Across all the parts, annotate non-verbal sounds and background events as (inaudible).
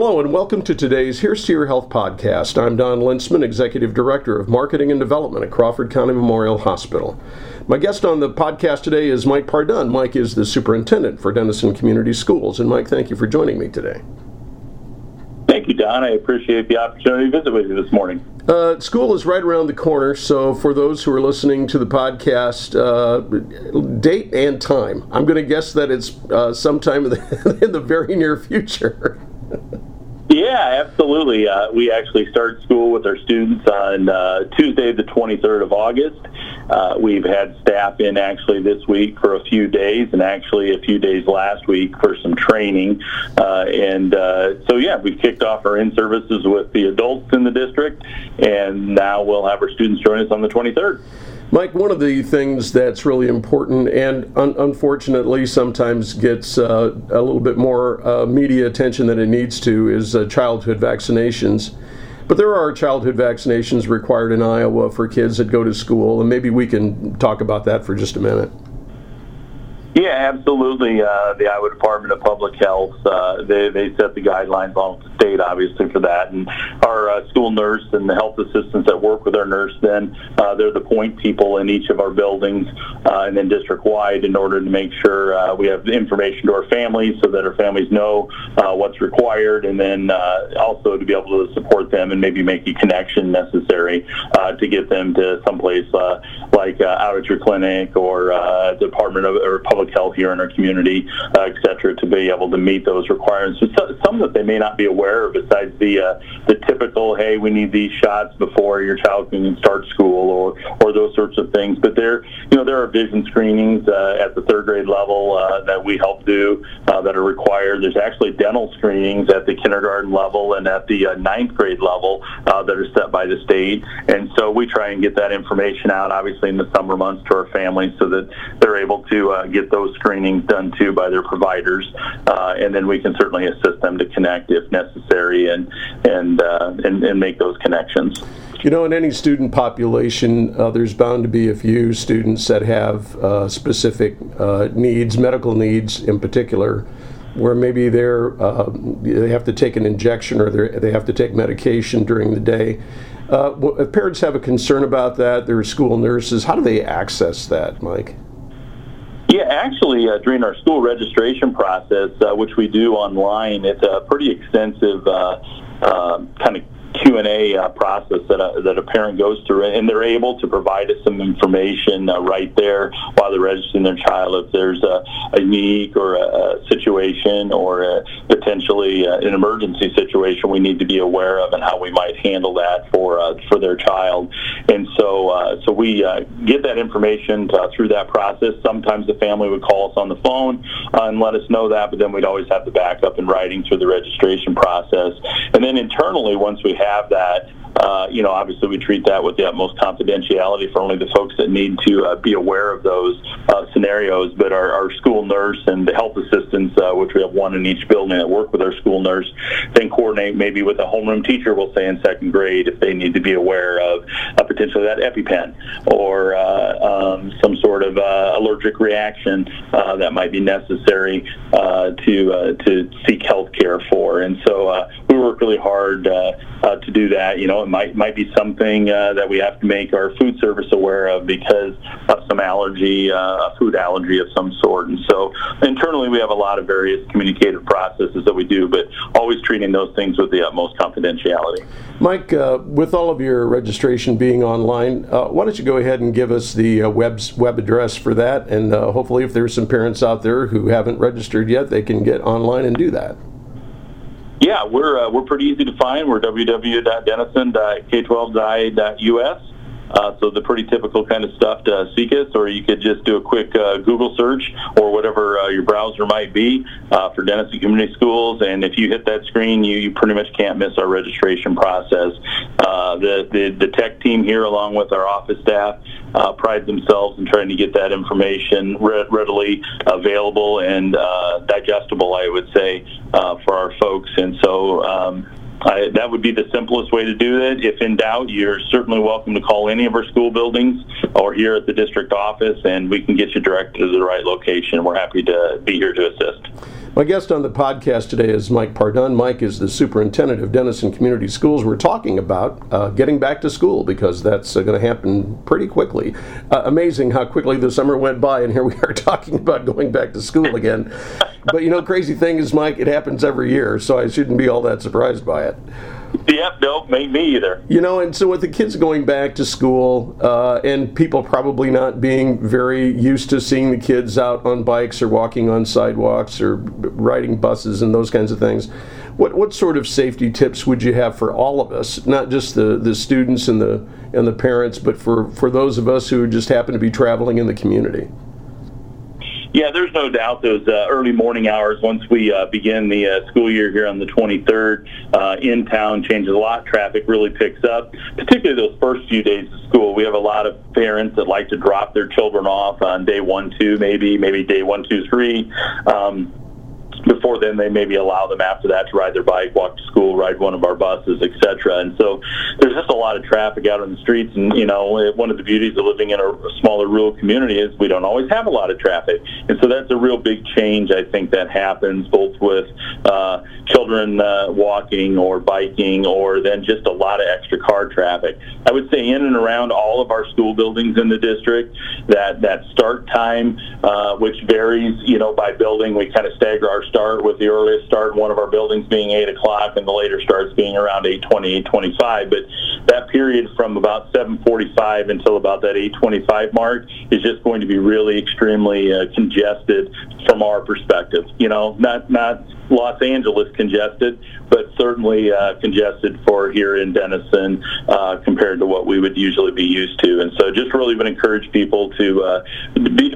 Hello and welcome to today's Here's to Your Health podcast. I'm Don Lintzman, Executive Director of Marketing and Development at Crawford County Memorial Hospital. My guest on the podcast today is Mike Pardun. Mike is the Superintendent for Denison Community Schools. And Mike, thank you for joining me today. Thank you, Don. I appreciate the opportunity to visit with you this morning. Uh, school is right around the corner, so for those who are listening to the podcast, uh, date and time. I'm going to guess that it's uh, sometime in (laughs) the, in the very near future. Yeah, absolutely. Uh, we actually start school with our students on uh, Tuesday, the 23rd of August. Uh, we've had staff in actually this week for a few days, and actually a few days last week for some training. Uh, and uh, so, yeah, we've kicked off our in services with the adults in the district, and now we'll have our students join us on the 23rd. Mike, one of the things that's really important and un- unfortunately sometimes gets uh, a little bit more uh, media attention than it needs to is uh, childhood vaccinations. But there are childhood vaccinations required in Iowa for kids that go to school, and maybe we can talk about that for just a minute. Yeah, absolutely. Uh, the Iowa Department of Public Health, uh, they, they set the guidelines on the state, obviously, for that. And our uh, school nurse and the health assistants that work with our nurse, then uh, they're the point people in each of our buildings uh, and then district wide in order to make sure uh, we have the information to our families so that our families know uh, what's required and then uh, also to be able to support them and maybe make a connection necessary uh, to get them to someplace uh, like uh, out at your clinic or uh, Department of or Public public health here in our community, uh, et cetera, to be able to meet those requirements. So, some that they may not be aware of, besides the uh, the typical, hey, we need these shots before your child can start school, or or those sorts of things. But there, you know, there are vision screenings uh, at the third grade level uh, that we help do uh, that are required. There's actually dental screenings at the kindergarten level and at the uh, ninth grade level uh, that are set by the state. And so we try and get that information out, obviously in the summer months, to our families so that they're able to uh, get those screenings done too by their providers, uh, and then we can certainly assist them to connect if necessary and and uh, and, and, make those connections. You know, in any student population, uh, there's bound to be a few students that have uh, specific uh, needs, medical needs in particular, where maybe they're uh, they have to take an injection or they have to take medication during the day. if parents have a concern about that, there are school nurses. How do they access that, Mike? Yeah, actually, uh, during our school registration process, uh, which we do online, it's a pretty extensive uh, uh, kind of Q and A uh, process that a, that a parent goes through, and they're able to provide us some information uh, right there while they're registering their child. If there's a, a unique or a, a situation or a, potentially uh, an emergency situation, we need to be aware of and how we might handle that for uh, for their child. And so uh, so we uh, get that information to, through that process. Sometimes the family would call us on the phone and let us know that, but then we'd always have the backup in writing through the registration process. And then internally, once we have that, uh, you know, obviously we treat that with the utmost confidentiality for only the folks that need to uh, be aware of those uh, scenarios. But our, our, school nurse and the health assistants, uh, which we have one in each building that work with our school nurse, then coordinate maybe with a homeroom teacher, we'll say in second grade, if they need to be aware of uh, potentially that EpiPen or uh, um, some sort of allergic reaction that might be necessary to to seek health care for. And so we work really hard to do that. You know, it might might be something uh, that we have to make our food service aware of because of some allergy, uh, a food allergy of some sort. And so internally, we have a lot of various communicative processes that we do, but always treating those things with the utmost confidentiality. Mike, uh, with all of your registration being online, uh, why don't you go ahead and give us the uh, web web address for that, and uh, hopefully, if there's some parents out there who haven't registered yet, they can get online and do that. Yeah, we're uh, we're pretty easy to find. We're www.denison.k12.us. Uh, so the pretty typical kind of stuff to seek us, or you could just do a quick uh, Google search or whatever uh, your browser might be uh, for Denison Community Schools. And if you hit that screen, you, you pretty much can't miss our registration process. Uh, the, the, the tech team here, along with our office staff, uh, pride themselves in trying to get that information re- readily available and digestible, I would say, for our folks. And so um, I, that would be the simplest way to do it. If in doubt, you're certainly welcome to call any of our school buildings or here at the district office, and we can get you directed to the right location. We're happy to be here to assist. My guest on the podcast today is Mike Pardun. Mike is the superintendent of Denison Community Schools. We're talking about uh, getting back to school because that's uh, going to happen pretty quickly. Uh, amazing how quickly the summer went by, and here we (laughs) are talking about going back to school again. but you know, crazy thing is, Mike, it happens every year, so I shouldn't be all that surprised by it. Yep, no, me, me either. You know, and so with the kids going back to school uh, and people probably not being very used to seeing the kids out on bikes or walking on sidewalks or riding buses and those kinds of things, what, what sort of safety tips would you have for all of us, not just the, the students and the, and the parents, but for, for those of us who just happen to be traveling in the community? Yeah, there's no doubt those uh, early morning hours once we uh, begin the uh, school year here on the 23rd uh, in town changes a lot. Traffic really picks up, particularly those first few days of school. We have a lot of parents that like to drop their children off on day one, two, maybe, maybe day one, two, three. Um, before then they maybe allow them after that to ride their bike, walk to school, ride one of our buses, etc. And so there's just a lot of traffic out on the streets. And you know, one of the beauties of living in a smaller rural community is we don't always have a lot of traffic. And so that's a real big change I think that happens both with uh, children uh, walking or biking, or then just a lot of extra car traffic. I would say in and around all of our school buildings in the district, that that start time, uh, which varies, you know, by building, we kind of stagger our start with the earliest start in one of our buildings being 8 o'clock and the later starts being around 8.20, 8.25. But that period from about 7.45 until about that 8.25 mark is just going to be really extremely uh, congested from our perspective. You know, not, not Los Angeles congested, but certainly uh, congested for here in Denison uh, compared to what we would usually be used to. And so just really would encourage people to uh,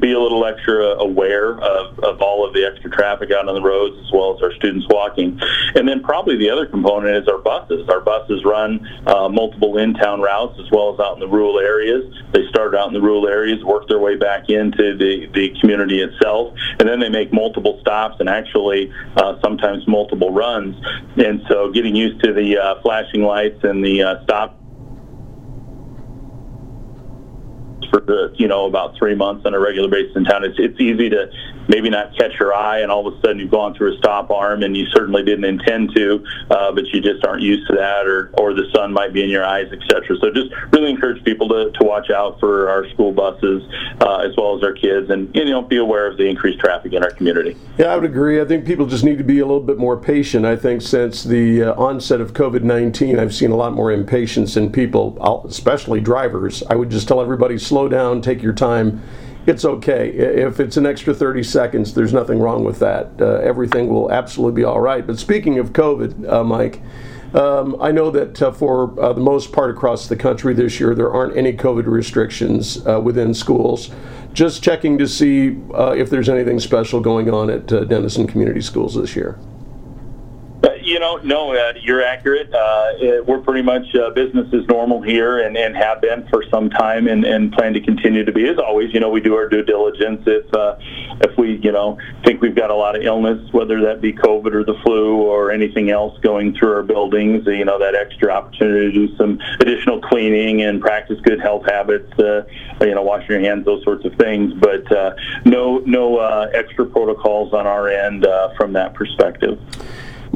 be, a little extra aware of, of all of the extra traffic out on the roads as well as our students walking. And then probably the other component is our buses. Our buses run uh, multiple in-town routes as well as out in the rural areas. They start out in the rural areas, work their way back into the, the community itself, and then they make multiple stops and actually uh, sometimes multiple runs. And so getting used to the uh, flashing lights and the uh, stop for you know about three months on a regular basis in town. It's it's easy to maybe not catch your eye, and all of a sudden you've gone through a stop arm, and you certainly didn't intend to, uh, but you just aren't used to that, or or the sun might be in your eyes, etc. So just really encourage people to, to watch out for our school buses uh, as well as our kids, and you know be aware of the increased traffic in our community. Yeah, I would agree. I think people just need to be a little bit more patient. I think since the uh, onset of COVID nineteen, I've seen a lot more impatience in people, especially drivers. I would just tell everybody slow down, take your time it's okay. If it's an extra 30 seconds, there's nothing wrong with that. Uh, everything will absolutely be all right. But speaking of COVID, uh, Mike, um, I know that uh, for uh, the most part across the country this year, there aren't any COVID restrictions uh, within schools. Just checking to see uh, if there's anything special going on at Denison Community Schools this year you know, no, uh, you're accurate. Uh, it, we're pretty much uh, business as normal here and, and have been for some time and, and plan to continue to be. As always, you know, we do our due diligence. If uh, if we, you know, think we've got a lot of illness, whether that be COVID or the flu or anything else going through our buildings, you know, that extra opportunity to do some additional cleaning and practice good health habits, uh, you know, washing your hands, those sorts of things. But uh, no, no uh, extra protocols on our end uh, from that perspective.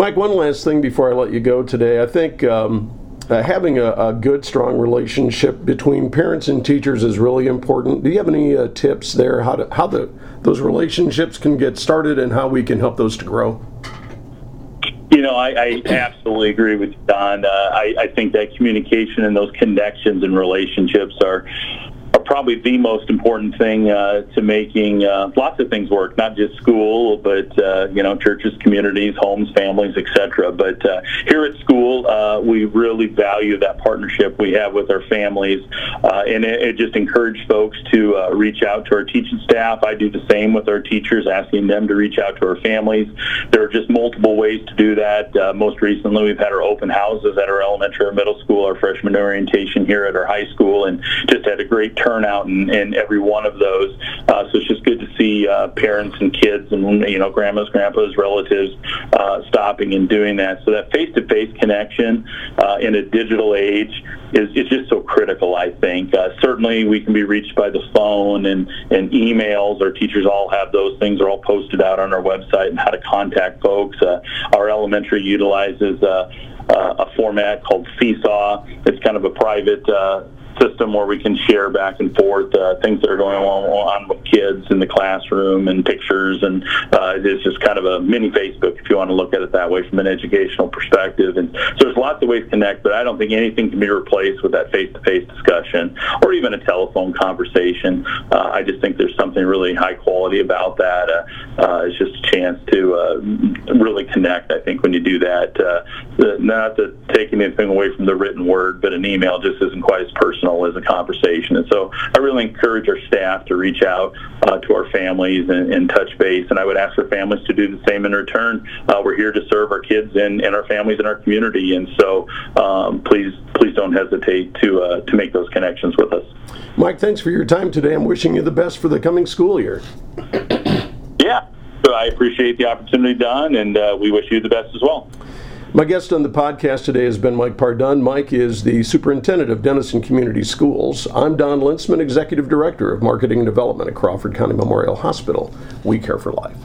Mike, one last thing before I let you go today. I think um, uh, having a, a, good, strong relationship between parents and teachers is really important. Do you have any uh, tips there how to, how the those relationships can get started and how we can help those to grow? You know, I, I absolutely agree with you, Don. Uh, I, I think that communication and those connections and relationships are probably the most important thing uh, to making uh, lots of things work, not just school, but uh, you know, churches, communities, homes, families, etc. But uh, here at school, uh, we really value that partnership we have with our families, uh, and it, it just encourage folks to uh, reach out to our teaching staff. I do the same with our teachers, asking them to reach out to our families. There are just multiple ways to do that. Uh, most recently, we've had our open houses at our elementary or middle school, our freshman orientation here at our high school, and just had a great turn turnout in, in every one of those. Uh, so it's just good to see uh, parents and kids and you know grandmas, grandpas, relatives uh, stopping and doing that. So that face-to-face connection uh, in a digital age is, is just so critical. I think uh, certainly we can be reached by the phone and and emails. Our teachers all have those things are all posted out on our website and how to contact folks. Uh, our elementary utilizes uh, uh, a format called Seesaw. It's kind of a private uh, system where we can share back and forth uh, things that are going on with kids in the classroom and pictures, and uh, it's just kind of a mini Facebook if you want to look at it that way from an educational perspective. And so there's lots of ways to connect, but I don't think anything can be replaced with that face-to-face discussion or even a telephone conversation. Uh, I just think there's something really high quality about that. Uh, uh, it's just a chance to uh, really connect. I think when you do that, not to take anything away from the written word, but an email just isn't quite as personal as a conversation. And so I really encourage our staff to reach out uh, to our families and, and, touch base. And I would ask our families to do the same in return. Uh, we're here to serve our kids and, and our families and our community. And so um, please, please don't hesitate to uh, to make those connections with us. Mike, thanks for your time today. I'm wishing you the best for the coming school year. yeah. So I appreciate the opportunity, Don, and uh, we wish you the best as well. My guest on the podcast today has been Mike Pardun. Mike is the superintendent of Denison Community Schools. I'm Don Lintzman, executive director of marketing and development at Crawford County Memorial Hospital. We care for life.